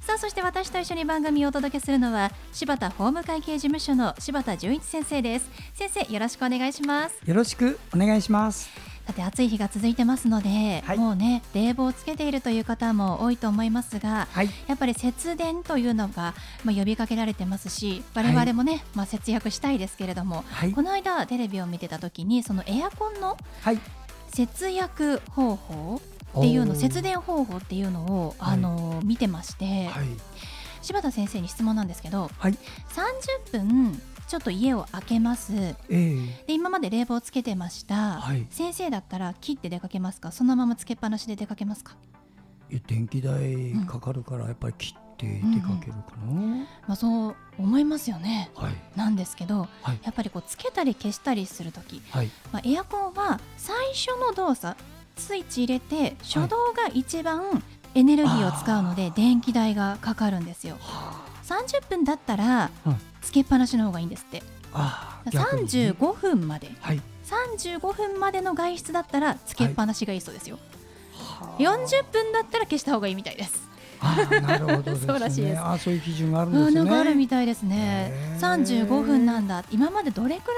さあそして私と一緒に番組をお届けするのは柴田法務会計事務所の柴田純一先生です。先生よろしくお願いします。よろしくお願いします。さて暑い日が続いてますので、はい、もうね冷房をつけているという方も多いと思いますが、はい、やっぱり節電というのが、まあ、呼びかけられてますし我々もね、はい、まあ、節約したいですけれども、この間テレビを見てた時にそのエアコンの節約方法っていうの節電方法っていうのを、あの見てまして、柴田先生に質問なんですけど、はい、30分ちょっと家を開けます、えー、で今まで冷房つけてました、はい、先生だったら切って出かけますか？そのままつけっぱなしで出かけますか？電気代かかるからやっぱり切って出かけるかな、うんうん、まあ、そう思いますよね、はい、なんですけど、はい、やっぱりこうつけたり消したりする時、はい、まあ、エアコンは最初の動作スイッチ入れて初動が一番エネルギーを使うので電気代がかかるんですよ。30分だったらつけっぱなしの方がいいんですって。35分まで、はい、35分までの外出だったらつけっぱなしがいいそうですよ。はい、40分だったら消した方がいいみたいです。なるほど、ね、そうらしいです。あ、そういう基準があるんですね。なんかあるみたいですね。三十五分なんだ。今までどれくら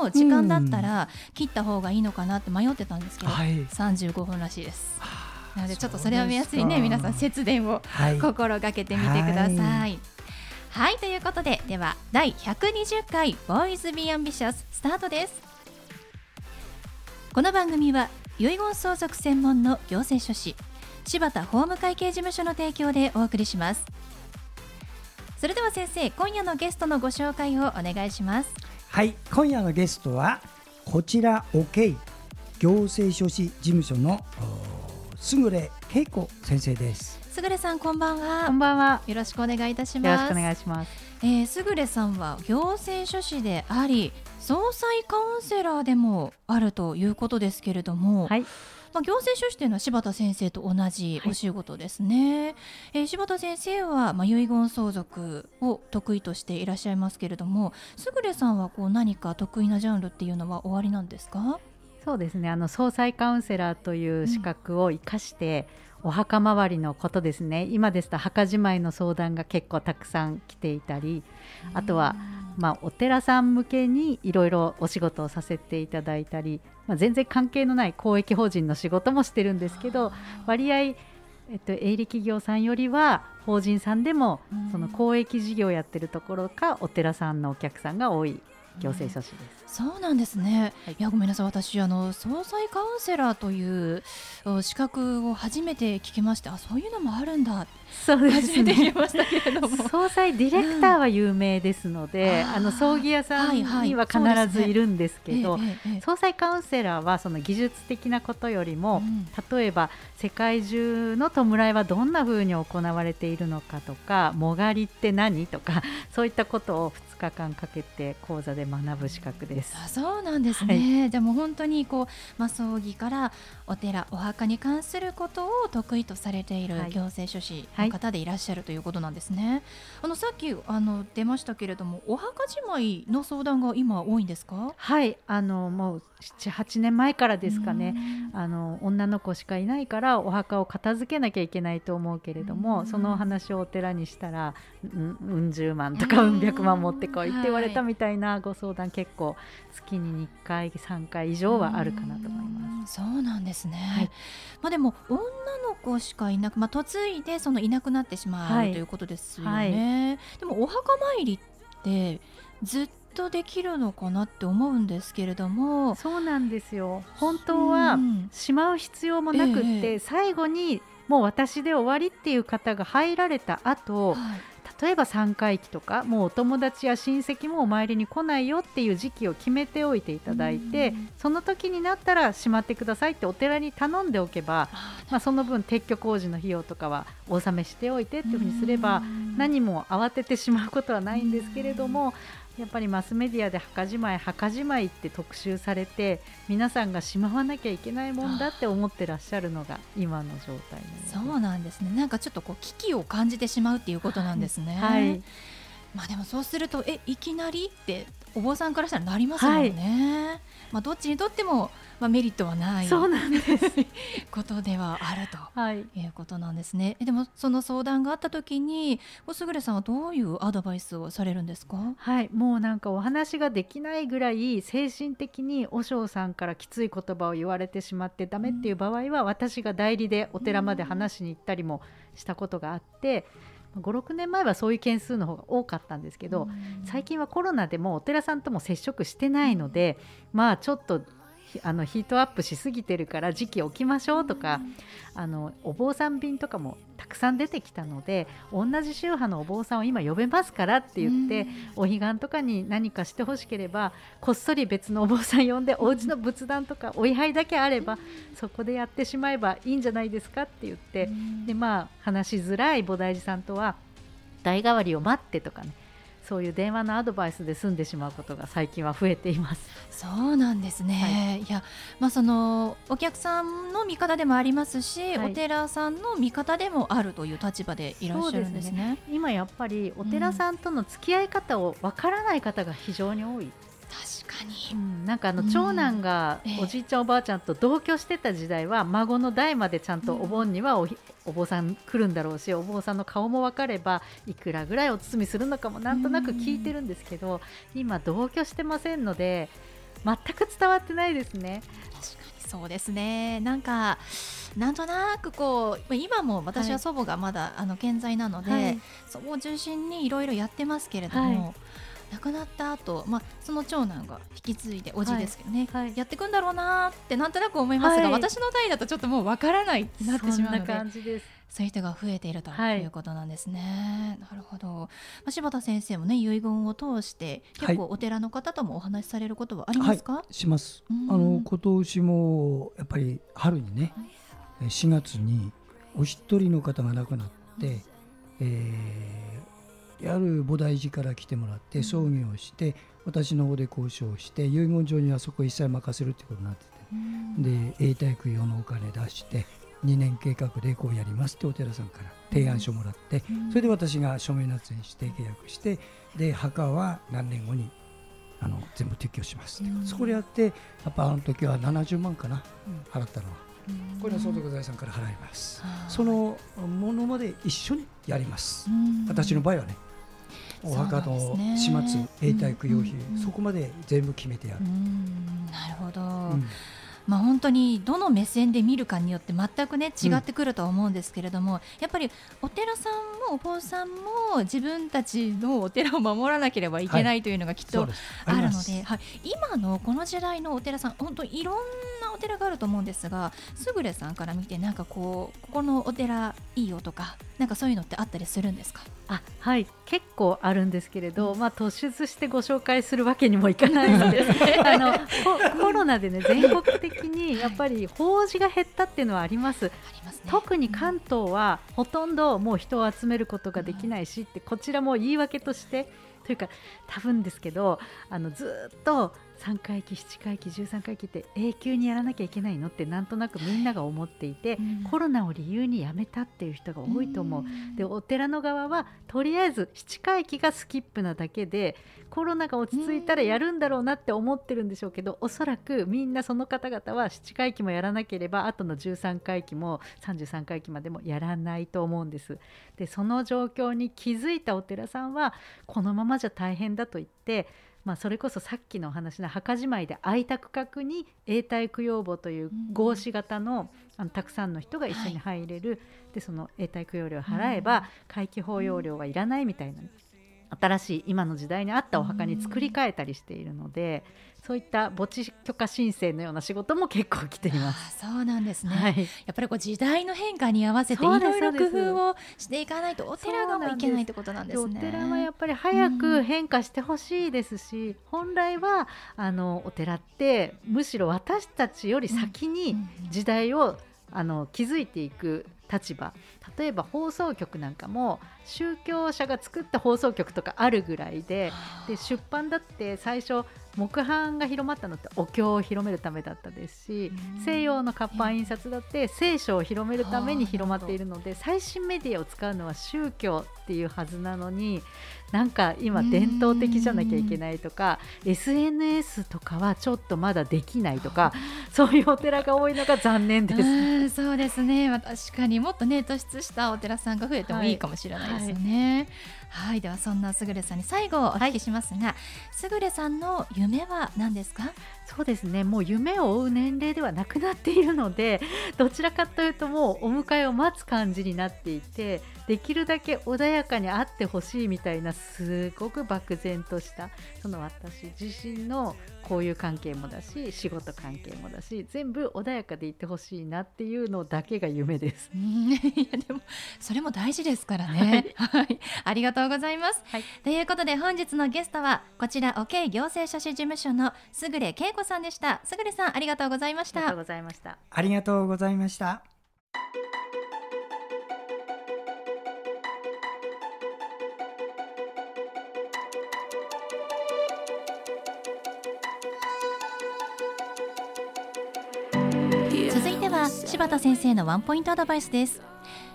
いの時間だったら切った方がいいのかなって迷ってたんですけど、三十五分らしいです。なのでちょっとそれを目安にね皆さん節電を心がけてみてください。はい、はい、ということででは第120回ボーイズビーアンビシャススタートです。この番組は遺言相続専門の行政書士柴田法務会計事務所の提供でお送りします。それでは先生今夜のゲストのご紹介をお願いします。はい今夜のゲストはこちら OK 行政書士事務所のすぐれ恵子先生です。すぐれさんこんばんは。こんばんは。よろしくお願いいたします。よろしくお願いします。えー、すぐれさんは行政書士であり総裁カウンセラーでもあるということですけれども、はい、まあ、行政書士というのは柴田先生と同じお仕事ですね、はい、えー、柴田先生は、まあ、遺言相続を得意としていらっしゃいますけれどもすぐれさんはこう何か得意なジャンルっていうのはおありなんですか？そうですね。あの総裁カウンセラーという資格を生かして、うん、お墓周りのことですね。今ですと墓じまいの相談が結構たくさん来ていたりあとは、まあ、お寺さん向けにいろいろお仕事をさせていただいたり、まあ、全然関係のない公益法人の仕事もしてるんですけど割合、えっと、営利企業さんよりは法人さんでもその公益事業をやってるところかお寺さんのお客さんが多い行政書士です。そうなんですね。はい、いやごめんなさい。私あの総裁カウンセラーという資格を初めて聞きましてあそういうのもあるんだ。そうですね。総裁ディレクターは有名ですので、うん、あの葬儀屋さんには必ずいるんですけど、総裁カウンセラーはその技術的なことよりも、うん、例えば世界中の弔いはどんなふうに行われているのかとか、もがりって何とかそういったことを2日間かけて講座で学ぶ資格です。あそうなんですね。はい、でも本当にこうまあ葬儀からお寺お墓に関することを得意とされている行政書士の方でいらっしゃるということなんですね。はい、あのさっきあの出ましたけれどもお墓じまいの相談が今多いんですか？はいあのもう78年前からですかねあの女の子しかいないからお墓を片付けなきゃいけないと思うけれどもその話をお寺にしたらうん十万とかうん百万持ってこいって言われたみたいなご相談結構月に2回3回以上はあるかなと思います。そうなんですね、はい、まあ、でも女の子しかいなく、まあ、嫁いでそのいなくなってしまう、はい、ということですよね。はい、でもお墓参りってずっとできるのかなって思うんですけれども。そうなんですよ。本当はしまう必要もなくって、ええ、最後にもう私で終わりっていう方が入られた後、はい例えば3回忌とかもうお友達や親戚もお参りに来ないよっていう時期を決めておいていただいてその時になったらしまってくださいってお寺に頼んでおけばまあ、その分撤去工事の費用とかはお納めしておいてっていうふうにすれば何も慌ててしまうことはないんですけれどもやっぱりマスメディアで墓じまい墓じまいって特集されて皆さんがしまわなきゃいけないもんだって思ってらっしゃるのが今の状態そうなんですねなんかちょっとこう危機を感じてしまうっていうことなんですね。はい、はいまあでもそうするとえいきなりってお坊さんからしたらなりますもんね。はい、まあどっちにとってもまあメリットはないそうなんですことではあるということなんですね。でもその相談があった時におすぐれさんはどういうアドバイスをされるんですか？はいもうなんかお話ができないぐらい精神的に和尚さんからきつい言葉を言われてしまってダメっていう場合は、私が代理でお寺まで話しに行ったりもしたことがあって。56年前はそういう件数の方が多かったんですけど、最近はコロナでもお寺さんとも接触してないので、まあちょっとあのヒートアップしすぎてるから時期置きましょうとか、あのお坊さん便とかもたくさん出てきたので同じ宗派のお坊さんを今呼べますからって言って、お彼岸とかに何かしてほしければこっそり別のお坊さん呼んでお家の仏壇とかお位牌だけあればそこでやってしまえばいいんじゃないですかって言って、でまあ話しづらい菩提寺さんとは代替わりを待ってとかねそういう電話のアドバイスで済んでしまうことが最近は増えています。そうなんですね。はい、いや、まあそのお客さんの味方でもありますし、はい、お寺さんの味方でもあるという立場でいらっしゃるんですね。ね今やっぱりお寺さんとの付き合い方をわからない方が非常に多い。確かに、うん、なんかあの長男がおじいちゃん、おばあちゃんと同居してた時代は孫の代までちゃんとお盆にはお,、お坊さん来るんだろうしお坊さんの顔も分かればいくらぐらいお包みするのかもなんとなく聞いてるんですけど、今同居してませんので全く伝わってないですね。確かにそうですね。なんかなんとなくこう今も私は祖母がまだ、はい、あの健在なので、はい、祖母を中心にいろいろやってますけれども、はい亡くなった後、まあその長男が引き継いでおじですけどね、はい。はい、やっていくんだろうなってなんとなく思いますが、はい、私の代だとちょっともうわからないってなってしまうのでそういう人が増えているということなんですね。なるほど、まあ、柴田先生もね遺言を通して結構お寺の方ともお話しされることはありますか、します。あの今年もやっぱり春にね、はい、4月にお一人の方が亡くなって、うん、えーある菩提寺から来てもらって葬儀をして、私の方で交渉して遺言状にはそこ一切任せるってことになってて、で永代供養のお金出して2年計画でこうやりますってお寺さんから提案書もらって、それで私が署名捺印して契約してで墓は何年後にあの全部撤去しますそこでやってやっぱあの時は70万かな、払ったのは。これは相続財産から払います。そのものまで一緒にやります。私の場合はね。お墓の始末、永代供養費、そこまで全部決めてやる。なるほど、うん。まあ、本当にどの目線で見るかによって全くね違ってくると思うんですけれども、うん、やっぱりお寺さんもお坊さんも自分たちのお寺を守らなければいけないというのがきっとあるので,、はい、今のこの時代のお寺さん本当いろんなお寺があると思うんですがすぐれさんから見てなんかこうここのお寺いいよとかなんかそういうのってあったりするんですか？あはい結構あるんですけれど、まあ、突出してご紹介するわけにもいかないので あのコロナでね全国的にやっぱり法事が減ったっていうのはあります。特に関東はほとんどもう人を集めることができないしってこちらも言い訳としてというか多分ですけどあのずっと3回忌7回忌13回忌って永久にやらなきゃいけないのってなんとなくみんなが思っていて、うん、コロナを理由にやめたっていう人が多いと思う、うん、でお寺の側はとりあえず7回忌がスキップなだけでコロナが落ち着いたらやるんだろうなって思ってるんでしょうけど、おそらくみんなその方々は7回忌もやらなければあとの13回忌も33回忌までもやらないと思うんです。でその状況に気づいたお寺さんはこのままじゃ大変だと言ってまあ、それこそさっきのお話の墓じまいで空いた区画に永代供養墓という合祀型のあのたくさんの人が一緒に入れる、はい、でその永代供養料を払えば、回帰法要料はいらないみたいな新しい今の時代に合ったお墓に作り変えたりしているので、そういった墓地許可申請のような仕事も結構来ています。そうなんですね、はい、やっぱりこう時代の変化に合わせていろいろ工夫をしていかないとお寺がもいけないってことなんですね。お寺はやっぱり早く変化してほしいですし、本来はあのお寺ってむしろ私たちより先に時代をあの築いていく立場例えば放送局なんかも宗教者が作った放送局とかあるぐらいでで出版だって最初木版が広まったのってお経を広めるためだったですしうん。西洋の活版印刷だって聖書を広めるために広まっているので最新メディアを使うのは宗教っていうはずなのになんか今伝統的じゃなきゃいけないとか SNS とかはちょっとまだできないとかそういうお寺が多いのが残念です。うんそうですね、まあ、確かにもっとね突出したお寺さんが増えてもいいかもしれないですよね。はい、ではそんなすぐれさんに最後お聞きしますが、すぐれさんの夢は何ですか？そうですねもう夢を追う年齢ではなくなっているので どちらかというともうお迎えを待つ感じになっていてできるだけ穏やかにあってほしいみたいなすごく漠然としたその私自身の交友関係もだし仕事関係もだし全部穏やかでいってほしいなっていうのだけが夢です。うんいやでもそれも大事ですからね。はい、ありがとうございます。はいということで本日のゲストはこちら OK 行政書士事務所のすぐれ恵子さんでした。すぐれさんありがとうございましたありがとう。ございました。ありがとうございました。柴田先生のワンポイントアドバイスです。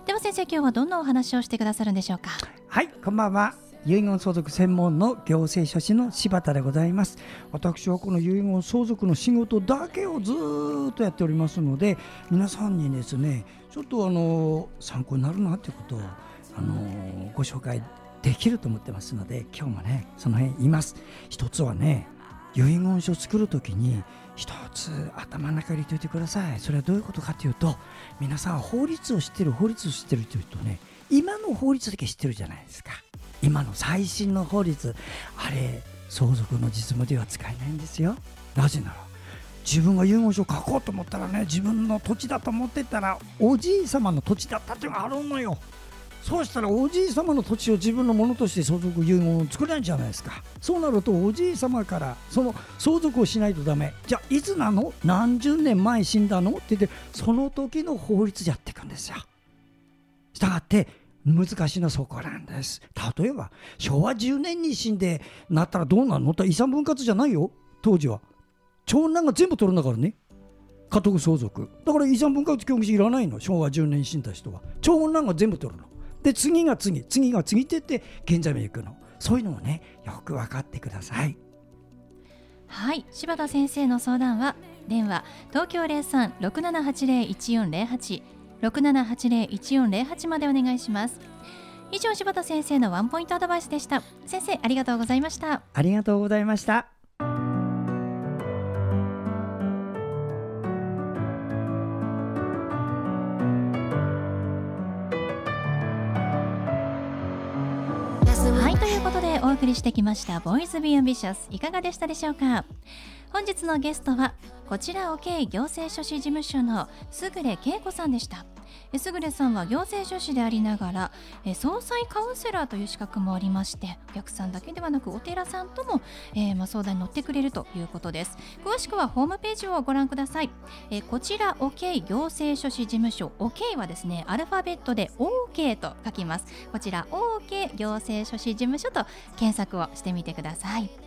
では先生今日はどんなお話をしてくださるんでしょうか？はい、こんばんは。遺言相続専門の行政書士の柴田でございます。私はこの遺言相続の仕事だけをずっとやっておりますので、皆さんにですね、ちょっとあの参考になるなということをあのご紹介できると思ってますので、今日もねその辺言います。一つはね、遺言書作るときに一つ頭の中に入れておいてください。それはどういうことかというと、皆さん法律を知ってる法律を知ってるというとね、今の法律だけ知ってるじゃないですか。今の最新の法律あれ相続の実務では使えないんですよなぜなら自分が遺言書を書こうと思ったらね自分の土地だと思ってたらおじい様の土地だったっていうのがあるのよそうしたらおじい様の土地を自分のものとして相続遺言を作れないじゃないですか。そうなるとおじい様からその相続をしないとダメ。じゃあいつなの？何十年前死んだの？って言ってその時の法律やっていくんですよ。したがって難しいのはそこなんです。例えば昭和10年に死んでなったらどうなるの？って遺産分割じゃないよ。当時は。長男が全部取るんだからね。家督相続。だから遺産分割協議書いらないの？昭和10年に死んだ人は。長男が全部取るの。で次が次次が次って言って現在まで行くのそういうのもねよく分かってくださいはい、柴田先生の相談は電話東京零三六七八零一四零八六七八零一四零八までお願いします。以上柴田先生のワンポイントアドバイスでした。先生ありがとうございました。ありがとうございました送りしてきました「ボーイズ・ビー・アンビシャス」いかがでしたでしょうか？本日のゲストはこちら OK 行政書士事務所のすぐれ恵子さんでした。すぐれさんは行政書士でありながら総裁カウンセラーという資格もありましてお客さんだけではなくお寺さんとも、えーま、相談に乗ってくれるということです。詳しくはホームページをご覧ください。えこちら OK 行政書士事務所 OK はですねアルファベットで OK と書きます。こちら OK 行政書士事務所と検索をしてみてください。